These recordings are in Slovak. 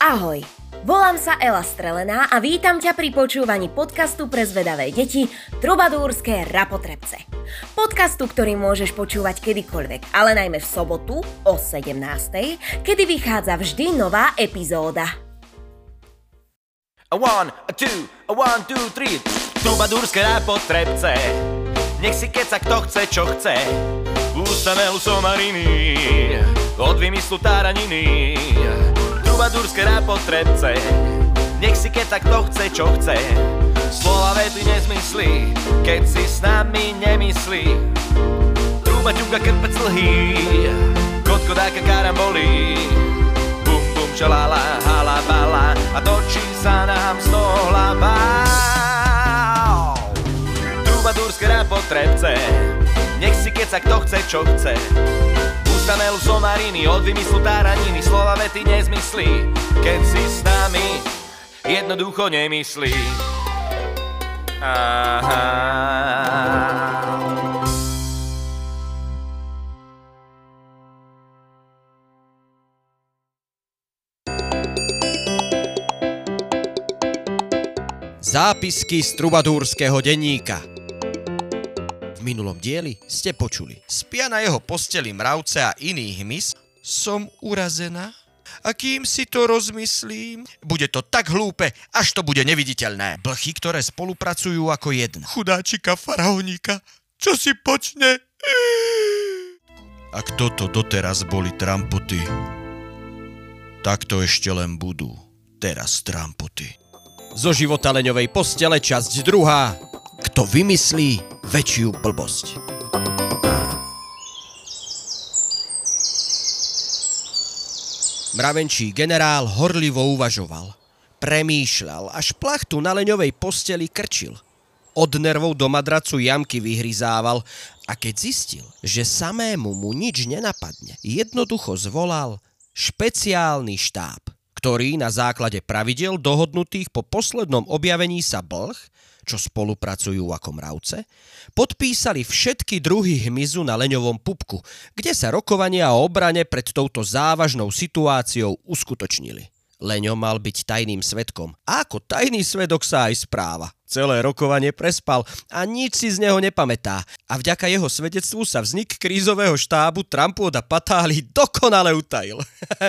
Ahoj, volám sa Ela Strelená a vítam ťa pri počúvaní podcastu pre zvedavé deti Trubadúrske rapotrebce. Podcastu, ktorý môžeš počúvať kedykoľvek, ale najmä v sobotu o 17. kedy vychádza vždy nová epizóda. A one, a two, a one, two, three. Trubadúrske rapotrebce. Nech si keca kto chce, čo chce. Ústa somariny, od vymyslu táraniny trubadúrske rápotrebce Nech si keď tak to chce, čo chce. Slova vety nezmyslí, keď si s nami nemyslí. Truba ťuka krpec lhý, kotko dáka karambolí Bum bum čalala, hala bala a točí sa nám z toho hlava. Trubadúrske rápotrebce Nech si keď sa kto chce, čo chce Stanel somariny, od vymyslu táraniny Slova vety nezmyslí, keď si s nami Jednoducho nemyslí. Aha. Zápisky z trubadúrského denníka v minulom dieli ste počuli. Spia na jeho posteli mravce a iný hmyz. Som urazená? A kým si to rozmyslím, bude to tak hlúpe, až to bude neviditeľné. Blchy, ktoré spolupracujú ako jedna. Chudáčika faraónika, čo si počne? Ak toto doteraz boli trampoty, tak to ešte len budú. Teraz trampoty. Zo života leňovej postele časť druhá. Kto vymyslí väčšiu blbosť. Mravenčí generál horlivo uvažoval. Premýšľal, až plachtu na leňovej posteli krčil. Od nervov do madracu jamky vyhryzával a keď zistil, že samému mu nič nenapadne, jednoducho zvolal špeciálny štáb, ktorý na základe pravidel dohodnutých po poslednom objavení sa blh čo spolupracujú ako mravce, podpísali všetky druhy hmyzu na leňovom pupku, kde sa rokovania o obrane pred touto závažnou situáciou uskutočnili. Leňo mal byť tajným svetkom. A ako tajný svedok sa aj správa. Celé rokovanie prespal a nič si z neho nepamätá. A vďaka jeho svedectvu sa vznik krízového štábu Trampoda Patáli dokonale utajil.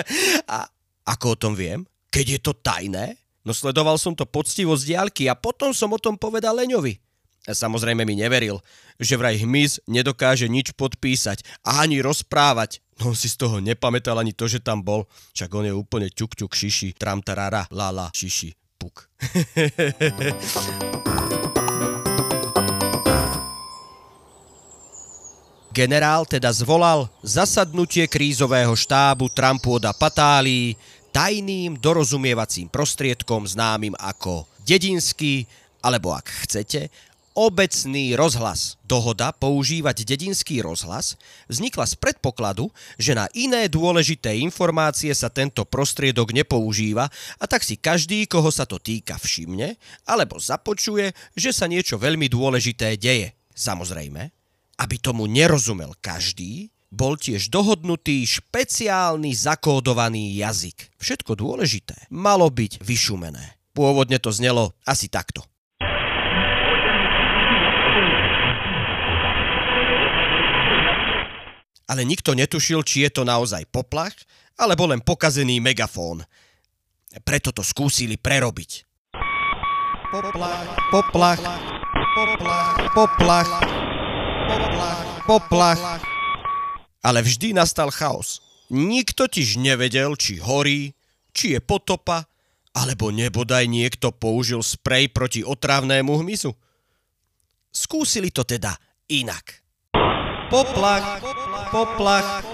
a ako o tom viem? Keď je to tajné, No sledoval som to poctivo z diaľky a potom som o tom povedal Leňovi. Samozrejme mi neveril, že vraj hmyz nedokáže nič podpísať a ani rozprávať. No on si z toho nepamätal ani to, že tam bol. Čak on je úplne ťuk ťuk šiši, tram tarara, lala, šiši, puk. Generál teda zvolal zasadnutie krízového štábu Trampoda Patálii tajným dorozumievacím prostriedkom známym ako dedinský, alebo ak chcete, obecný rozhlas. Dohoda používať dedinský rozhlas vznikla z predpokladu, že na iné dôležité informácie sa tento prostriedok nepoužíva a tak si každý, koho sa to týka, všimne alebo započuje, že sa niečo veľmi dôležité deje. Samozrejme, aby tomu nerozumel každý, bol tiež dohodnutý špeciálny zakódovaný jazyk. Všetko dôležité malo byť vyšumené. Pôvodne to znelo asi takto. Ale nikto netušil, či je to naozaj poplach, alebo len pokazený megafón. Preto to skúsili prerobiť. Poplach, poplach, poplach, poplach, poplach, poplach. Ale vždy nastal chaos. Nikto tiž nevedel, či horí, či je potopa, alebo nebodaj niekto použil sprej proti otrávnému hmyzu. Skúsili to teda inak. Poplach, poplach,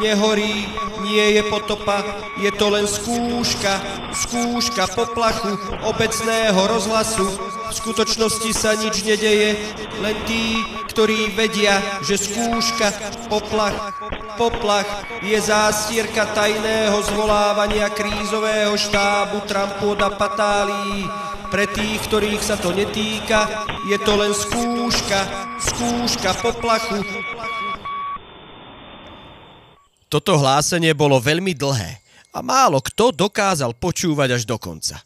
nehorí, nie je potopa, je to len skúška, skúška poplachu obecného rozhlasu. V skutočnosti sa nič nedeje, len tí, ktorí vedia, že skúška, poplach, poplach je zástierka tajného zvolávania krízového štábu Trampoda Patálii. Pre tých, ktorých sa to netýka, je to len skúška, skúška poplachu, toto hlásenie bolo veľmi dlhé A málo kto dokázal počúvať až do konca.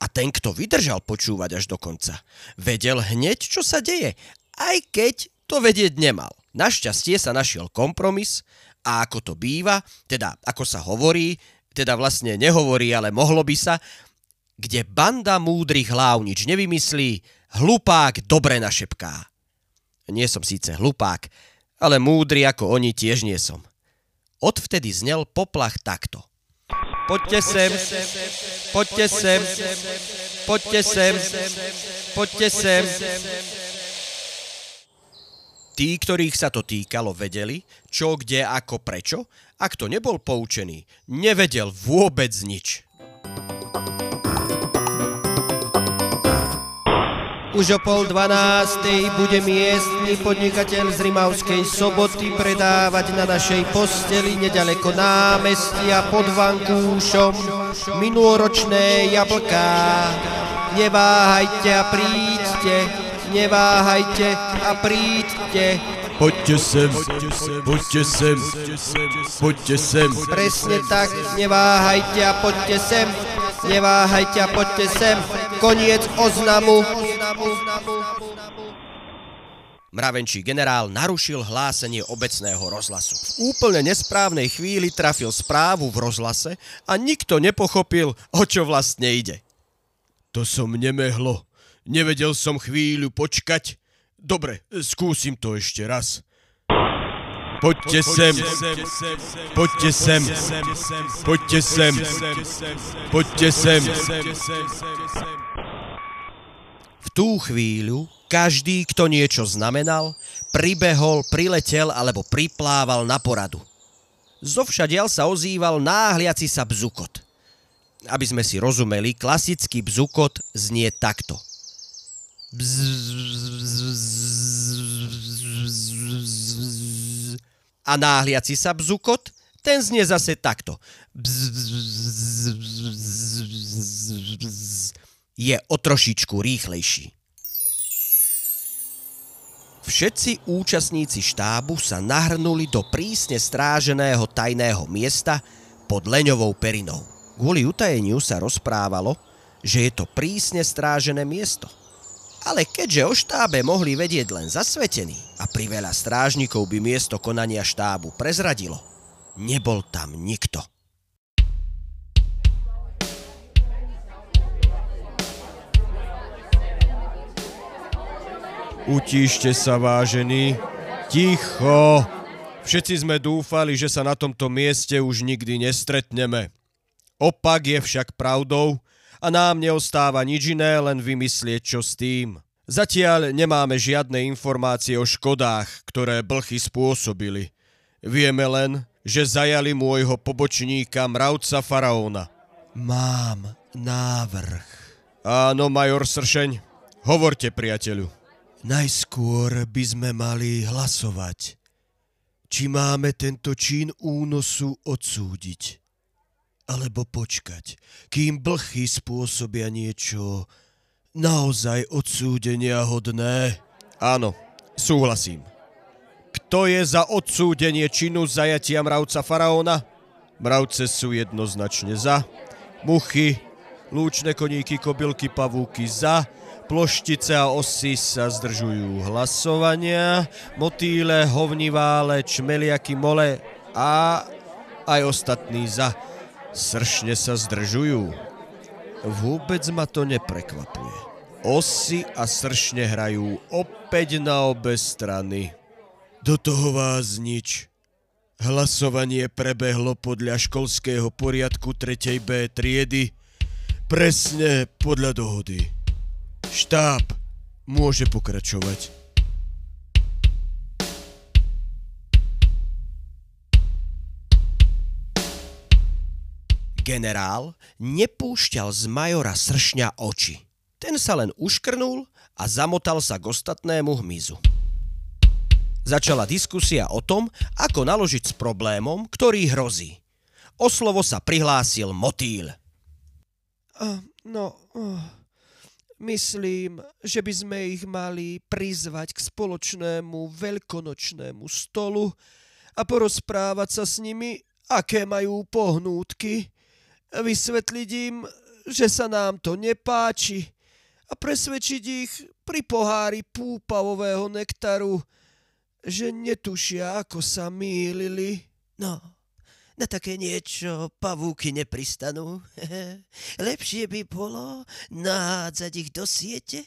A ten, kto vydržal počúvať až do konca, vedel hneď, čo sa deje, aj keď to vedieť nemal. Našťastie sa našiel kompromis a ako to býva, teda ako sa hovorí, teda vlastne nehovorí, ale mohlo by sa, kde banda múdrych hlav nič nevymyslí, hlupák dobre našepká. Nie som síce hlupák, ale múdry ako oni tiež nie som. Odvtedy znel poplach takto. Poďte sem, poďte sem, poďte sem, poďte sem. Tí, ktorých sa to týkalo, vedeli, čo, kde, ako, prečo, a kto nebol poučený, nevedel vôbec nič. Už o pol dvanástej bude miestny podnikateľ z Rimavskej soboty predávať na našej posteli nedaleko námestia pod vankúšom minuloročné jablká. Neváhajte a príďte, neváhajte a príďte. Poďte sem, poďte sem, poďte sem. Presne tak, neváhajte a poďte sem, neváhajte a poďte sem. Koniec oznamu. Mravenčí generál narušil hlásenie obecného rozhlasu. V úplne nesprávnej chvíli trafil správu v rozhlase a nikto nepochopil, o čo vlastne ide. To som nemehlo. Nevedel som chvíľu počkať. Dobre, skúsim to ešte raz. Poďte sem, poďte sem, poďte sem, poďte sem. V tú chvíľu každý, kto niečo znamenal, pribehol, priletel alebo priplával na poradu. Zovšadiaľ sa ozýval náhliaci sa bzukot. Aby sme si rozumeli, klasický bzukot znie takto. A náhliaci sa bzukot, ten znie zase takto. Je o trošičku rýchlejší. Všetci účastníci štábu sa nahrnuli do prísne stráženého tajného miesta pod leňovou perinou. Kvôli utajeniu sa rozprávalo, že je to prísne strážené miesto. Ale keďže o štábe mohli vedieť len zasvetení a priveľa strážnikov by miesto konania štábu prezradilo, nebol tam nikto. Utíšte sa, vážení. Ticho. Všetci sme dúfali, že sa na tomto mieste už nikdy nestretneme. Opak je však pravdou a nám neostáva nič iné, len vymyslieť, čo s tým. Zatiaľ nemáme žiadne informácie o škodách, ktoré blchy spôsobili. Vieme len, že zajali môjho pobočníka mravca faraóna. Mám návrh. Áno, major Sršeň, hovorte, priateľu. Najskôr by sme mali hlasovať, či máme tento čin únosu odsúdiť, alebo počkať, kým blchy spôsobia niečo naozaj odsúdenia hodné. Áno, súhlasím. Kto je za odsúdenie činu zajatia mravca faraóna? Mravce sú jednoznačne za. Muchy, lúčne koníky, kobylky, pavúky za. Ploštice a osy sa zdržujú hlasovania. Motýle, hovnivále, čmeliaky, mole a aj ostatní za. Sršne sa zdržujú. Vôbec ma to neprekvapuje. Osy a sršne hrajú opäť na obe strany. Do toho vás nič. Hlasovanie prebehlo podľa školského poriadku 3. B triedy, presne podľa dohody. Štáb môže pokračovať. Generál nepúšťal z majora sršňa oči. Ten sa len uškrnul a zamotal sa k ostatnému hmyzu. Začala diskusia o tom, ako naložiť s problémom, ktorý hrozí. O slovo sa prihlásil motýl. Uh, no, uh, myslím, že by sme ich mali prizvať k spoločnému veľkonočnému stolu a porozprávať sa s nimi, aké majú pohnútky vysvetliť im, že sa nám to nepáči a presvedčiť ich pri pohári púpavového nektaru, že netušia, ako sa mýlili. No, na také niečo pavúky nepristanú. Lepšie by bolo nahádzať ich do siete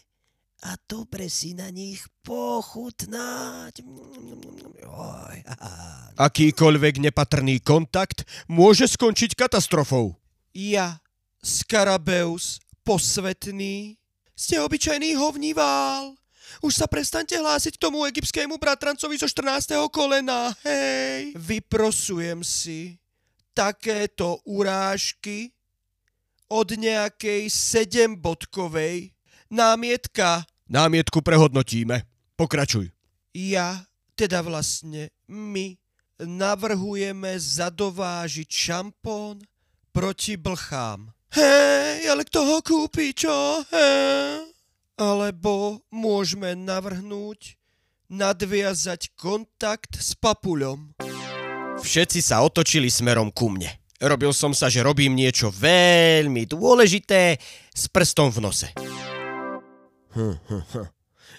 a dobre si na nich pochutnať. Oj, Akýkoľvek nepatrný kontakt môže skončiť katastrofou. Ja, Skarabeus, posvetný, ste obyčajný hovnivál. Už sa prestaňte hlásiť k tomu egyptskému bratrancovi zo 14. kolena, hej. Vyprosujem si takéto urážky od nejakej sedembodkovej námietka. Námietku prehodnotíme. Pokračuj. Ja, teda vlastne my, navrhujeme zadovážiť šampón proti blchám. Hej, ale kto ho kúpi, čo? Hej. Alebo môžeme navrhnúť nadviazať kontakt s papuľom. Všetci sa otočili smerom ku mne. Robil som sa, že robím niečo veľmi dôležité s prstom v nose. Hm, hm, hm.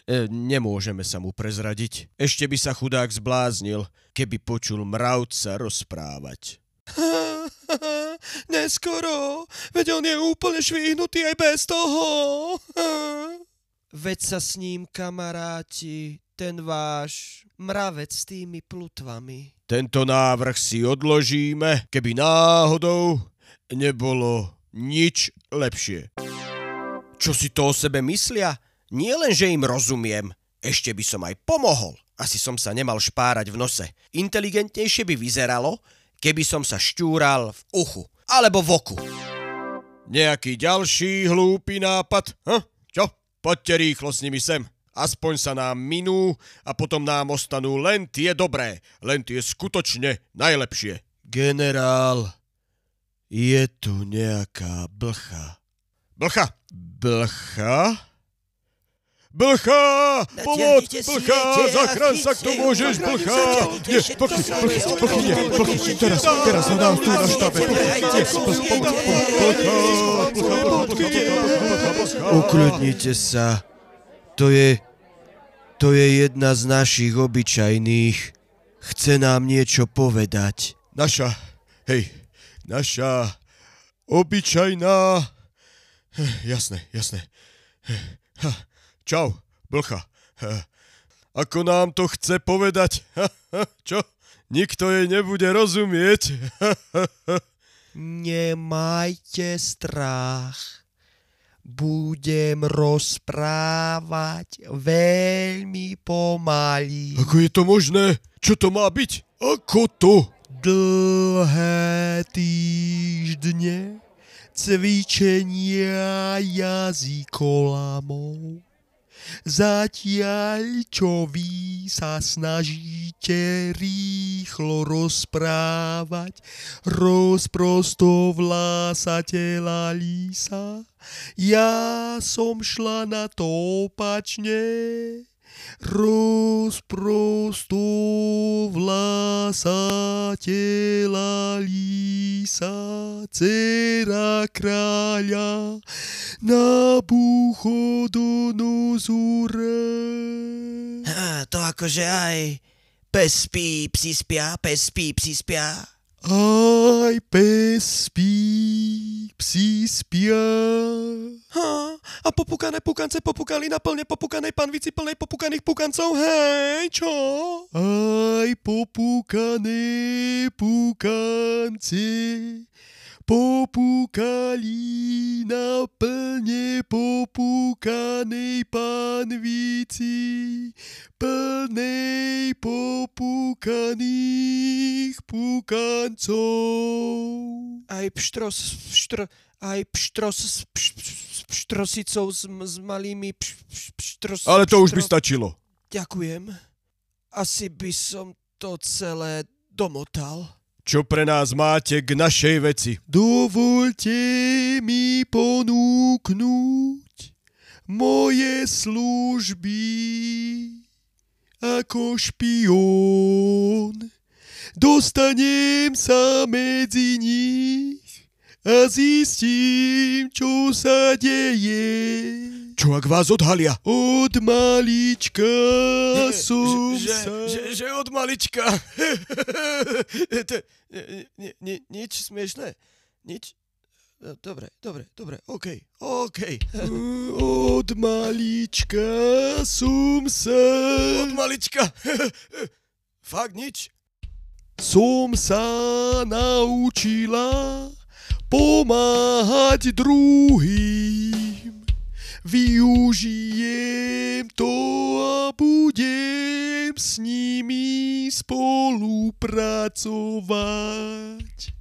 E, nemôžeme sa mu prezradiť. Ešte by sa chudák zbláznil, keby počul mravca rozprávať. Neskoro, veď on je úplne švihnutý aj bez toho. Veď sa s ním kamaráti, ten váš mravec s tými plutvami. Tento návrh si odložíme, keby náhodou nebolo nič lepšie. Čo si to o sebe myslia? Nie len, že im rozumiem, ešte by som aj pomohol. Asi som sa nemal špárať v nose. Inteligentnejšie by vyzeralo, keby som sa šťúral v uchu alebo v oku. Nejaký ďalší hlúpy nápad? Hm? Poďte rýchlo s nimi sem. Aspoň sa nám minú a potom nám ostanú len tie dobré, len tie skutočne najlepšie. Generál, je tu nejaká blcha. Blcha! Blcha? Blcha! Pomoc! Blcha! a sa, kto môžeš! Blcha! Nie, blchy, blchy, blchy, nie, blchy. Teraz, teraz ho dám tu na štábe. Ukľudnite sa. To je... To je jedna z našich obyčajných. Chce nám niečo povedať. Naša, hej, naša obyčajná... Jasné, jasné. Ha, Čau, blcha. Ha, Ako nám to chce povedať? Čo? Nikto jej nebude rozumieť. Nemajte strach. Budem rozprávať veľmi pomaly. Ako je to možné? Čo to má byť? Ako to? Dlhé týždne cvičenia jazykolamov. Zatiaľ, čo vy sa snažíte rýchlo rozprávať, rozprostovlásateľa lísa, ja som šla na to opačne. Rozprostovlásateľa lísa, dcera kráľa, Nabuchodonozora. To akože aj pes spí, psi spia, pes spí, psi spia. Aj pes spí, psi spia. Ha, a popukané pukance popukali na plne popukanej panvici plnej popukaných pukancov, hej, čo? Aj popukané pukance popukali na plne popúkanej panvici, plnej popúkaných pukancov. Aj pštros, pštro, aj pštros s pš, pš, pštrosicou s, s malými pš, pš, pštros... Ale to už by pštro- stačilo. Ďakujem. Asi by som to celé domotal. Čo pre nás máte k našej veci? Dovolte mi ponúknuť moje služby ako špión. Dostanem sa medzi nich a zistím, čo sa deje. Čo ak vás odhalia? Od malička som že, sa... že, že od malička. To- ni- ni- ni- nič smiešné? Nič? No, Dobre, dobre, dobre, okej, okej. Od malička som sa... Od malička. Fakt nič? Som sa naučila pomáhať druhým. Využijem to a budem s nimi spolupracovať.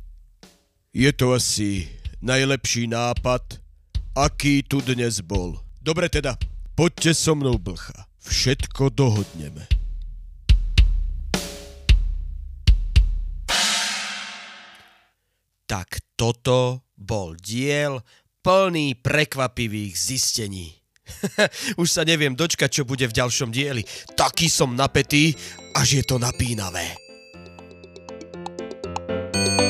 Je to asi najlepší nápad, aký tu dnes bol. Dobre teda, poďte so mnou, blcha. Všetko dohodneme. Tak toto bol diel plný prekvapivých zistení. Už sa neviem dočkať, čo bude v ďalšom dieli. Taký som napätý, až je to napínavé. To je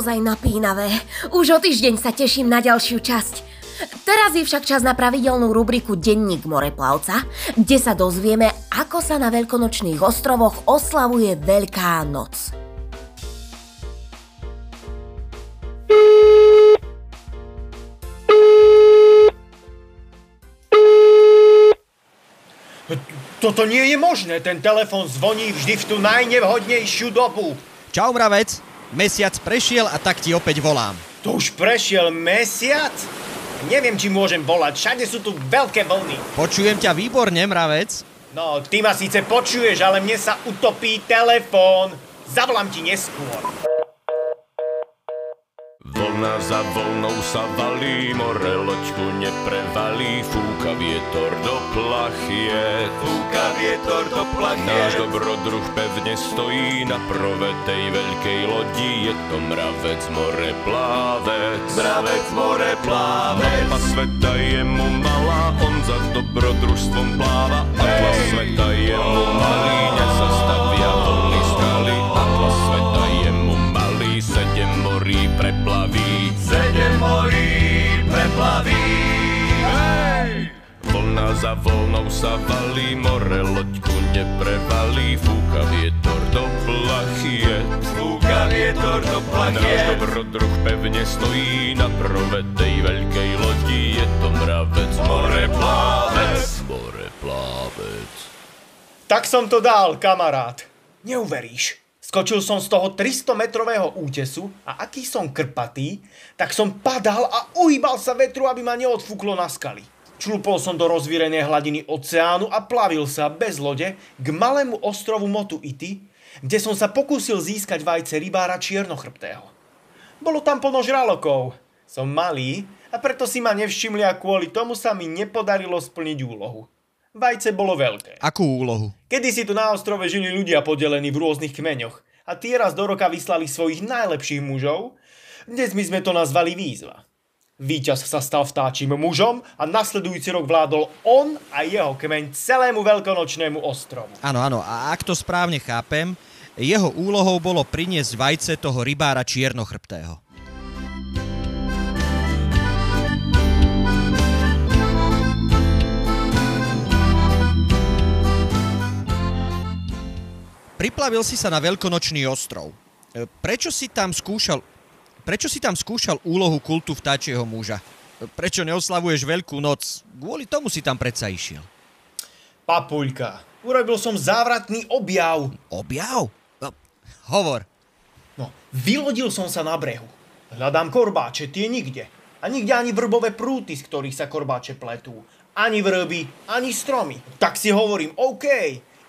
naozaj napínavé. Už o týždeň sa teším na ďalšiu časť. Teraz je však čas na pravidelnú rubriku Denník moreplavca, kde sa dozvieme, ako sa na veľkonočných ostrovoch oslavuje Veľká noc. Toto nie je možné, ten telefon zvoní vždy v tú najnevhodnejšiu dobu. Čau, mravec. Mesiac prešiel a tak ti opäť volám. To už prešiel mesiac? Neviem, či môžem volať, všade sú tu veľké vlny. Počujem ťa výborne, mravec. No, ty ma síce počuješ, ale mne sa utopí telefón. Zavolám ti neskôr. Vlna za vlnou sa valí, more loďku neprevalí, fúka vietor do plachie. Fúka vietor do plachie. Náš dobrodruh pevne stojí na prove tej veľkej lodi, je to mravec more plávec. Mravec more plávec. Mapa sveta je mu malá, on za dobrodružstvom pláva. Atlas sveta je mu malý, preplaví. Hej! Vlna za vlnou sa valí, more loďku neprevalí, fúka vietor do plachie. Fúka vietor do plachie. Náš dobrodruh pevne stojí na prove tej veľkej lodi, je to mravec, more plávec. More plávec. Tak som to dal, kamarát. Neuveríš. Skočil som z toho 300-metrového útesu a aký som krpatý, tak som padal a uhýbal sa vetru, aby ma neodfúklo na skaly. Člupol som do rozvírenej hladiny oceánu a plavil sa bez lode k malému ostrovu Motu Ity, kde som sa pokúsil získať vajce rybára čiernochrbtého. Bolo tam plno žralokov. Som malý a preto si ma nevšimli a kvôli tomu sa mi nepodarilo splniť úlohu. Vajce bolo veľké. Akú úlohu? Kedy si tu na ostrove žili ľudia podelení v rôznych kmeňoch a tie raz do roka vyslali svojich najlepších mužov, dnes my sme to nazvali výzva. Výťaz sa stal vtáčim mužom a nasledujúci rok vládol on a jeho kmeň celému veľkonočnému ostrovu. Áno, áno, a ak to správne chápem, jeho úlohou bolo priniesť vajce toho rybára čiernochrbtého. Priplavil si sa na veľkonočný ostrov. E, Prečo si tam skúšal... Prečo si tam skúšal úlohu kultu vtáčieho muža? E, Prečo neoslavuješ Veľkú noc? Kvôli tomu si tam predsa išiel. Papuľka, urobil som závratný objav. Objav? No, hovor. No, vylodil som sa na brehu. Hľadám korbáče, tie nikde. A nikde ani vrbové prúty, z ktorých sa korbáče pletú. Ani vrby, ani stromy. Tak si hovorím, OK,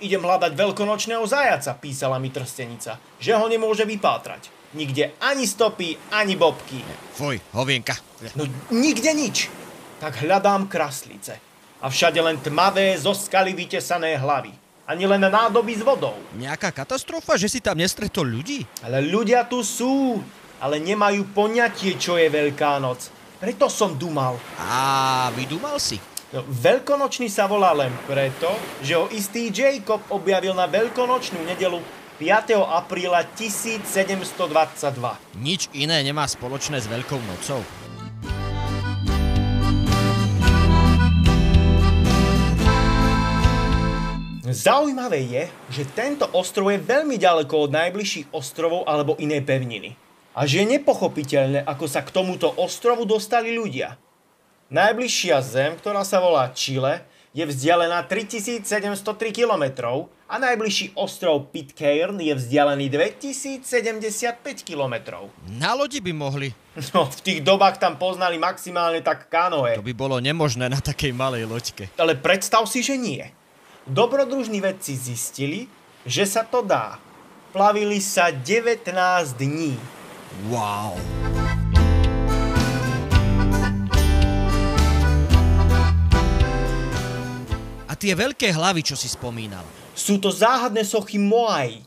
idem hľadať veľkonočného zajaca, písala mi trstenica, že ho nemôže vypátrať. Nikde ani stopy, ani bobky. Fuj, hovienka. No nikde nič. tak hľadám kraslice. A všade len tmavé, zo skaly vytesané hlavy. Ani len nádoby s vodou. Nejaká katastrofa, že si tam nestretol ľudí? Ale ľudia tu sú, ale nemajú poňatie, čo je Veľká noc. Preto som dumal. A vydúmal si. No, veľkonočný sa volá len preto, že ho istý Jacob objavil na veľkonočnú nedelu 5. apríla 1722. Nič iné nemá spoločné s Veľkou nocou. Zaujímavé je, že tento ostrov je veľmi ďaleko od najbližších ostrovov alebo iné pevniny. A že je nepochopiteľné, ako sa k tomuto ostrovu dostali ľudia. Najbližšia zem, ktorá sa volá Chile, je vzdialená 3703 km a najbližší ostrov Pitcairn je vzdialený 2075 km. Na lodi by mohli. No, v tých dobách tam poznali maximálne tak kanoe. To by bolo nemožné na takej malej loďke. Ale predstav si, že nie. Dobrodružní vedci zistili, že sa to dá. Plavili sa 19 dní. Wow. Tie veľké hlavy, čo si spomínal. Sú to záhadné sochy Moai.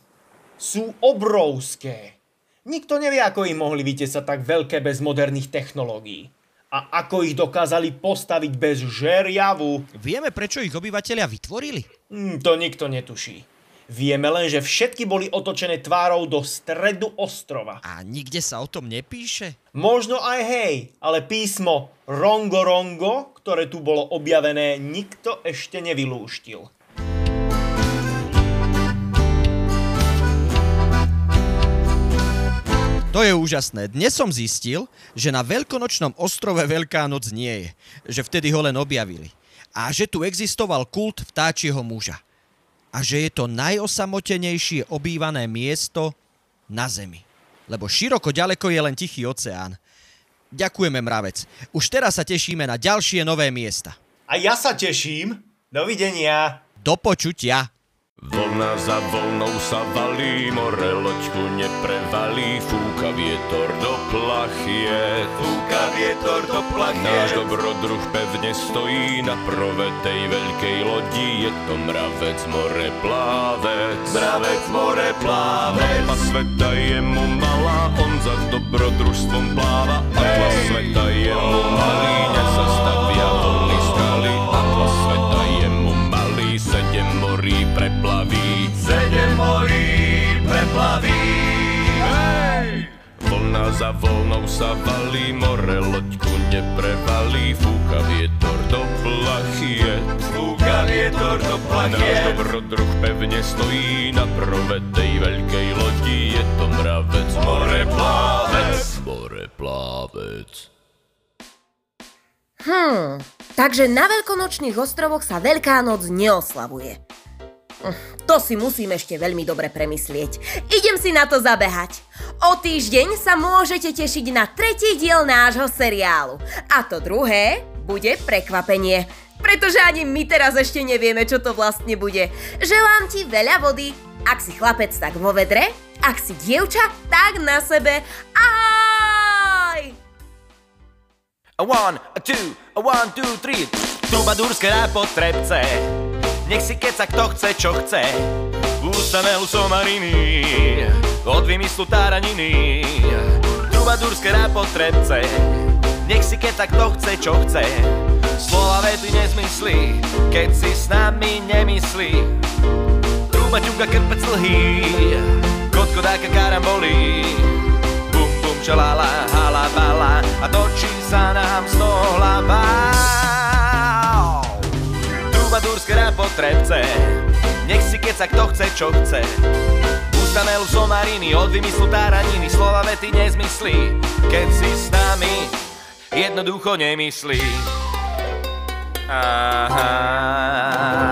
Sú obrovské. Nikto nevie, ako ich mohli vytesať tak veľké bez moderných technológií. A ako ich dokázali postaviť bez žeriavu. Vieme, prečo ich obyvateľia vytvorili? Hm, to nikto netuší. Vieme len, že všetky boli otočené tvárou do stredu ostrova. A nikde sa o tom nepíše? Možno aj hej, ale písmo Rongo Rongo, ktoré tu bolo objavené, nikto ešte nevylúštil. To je úžasné. Dnes som zistil, že na veľkonočnom ostrove Veľká noc nie je. Že vtedy ho len objavili. A že tu existoval kult vtáčieho muža. A že je to najosamotenejšie obývané miesto na Zemi. Lebo široko ďaleko je len Tichý oceán. Ďakujeme, mravec. Už teraz sa tešíme na ďalšie nové miesta. A ja sa teším. Dovidenia. Do počutia. Vlna za vlnou sa valí, more loďku neprevalí, fúka vietor do plachie. Fúka vietor do plachie. Náš dobrodruh pevne stojí na prove tej veľkej lodi, je to mravec, more plávec. Mravec, more plávec. Mapa sveta je mu malá, on za dobrodružstvom pláva. Atlas sveta je mu malý, nezastavia Vlna za vlnou sa valí, more loďku neprevalí, fúka vietor do plachie. Fúka vietor do plachie. Náš dobrodruh pevne stojí na prove tej veľkej lodi, je to mravec, more plávec. More plávec. Hmm, takže na veľkonočných ostrovoch sa Veľká noc neoslavuje. To si musím ešte veľmi dobre premyslieť. Idem si na to zabehať. O týždeň sa môžete tešiť na tretí diel nášho seriálu. A to druhé bude prekvapenie. Pretože ani my teraz ešte nevieme, čo to vlastne bude. Želám ti veľa vody. Ak si chlapec, tak vo vedre. Ak si dievča, tak na sebe. Ahoj! A one, a two, a one, two, three. Trubadúrske rápotrebce. Nech si keca kto chce, čo chce. Ústanelu somariny. Od vymyslu táraniny. Trubadúrske rápotrebce. Nech si keca kto chce, čo chce. Slova vety nezmyslí, keď si s nami nemyslí. Truba ťuka krpec lhý, kotko dáka karambolí. Bum bum čalala, hala bala a točí sa nám z toho hlava. Trubadúrske rapotrebce, nech si keca kto chce, čo chce. Ustanelu somariny, od vymyslu táraniny, slova vety nezmyslí, keď si s nami jednoducho nemyslí. Aha.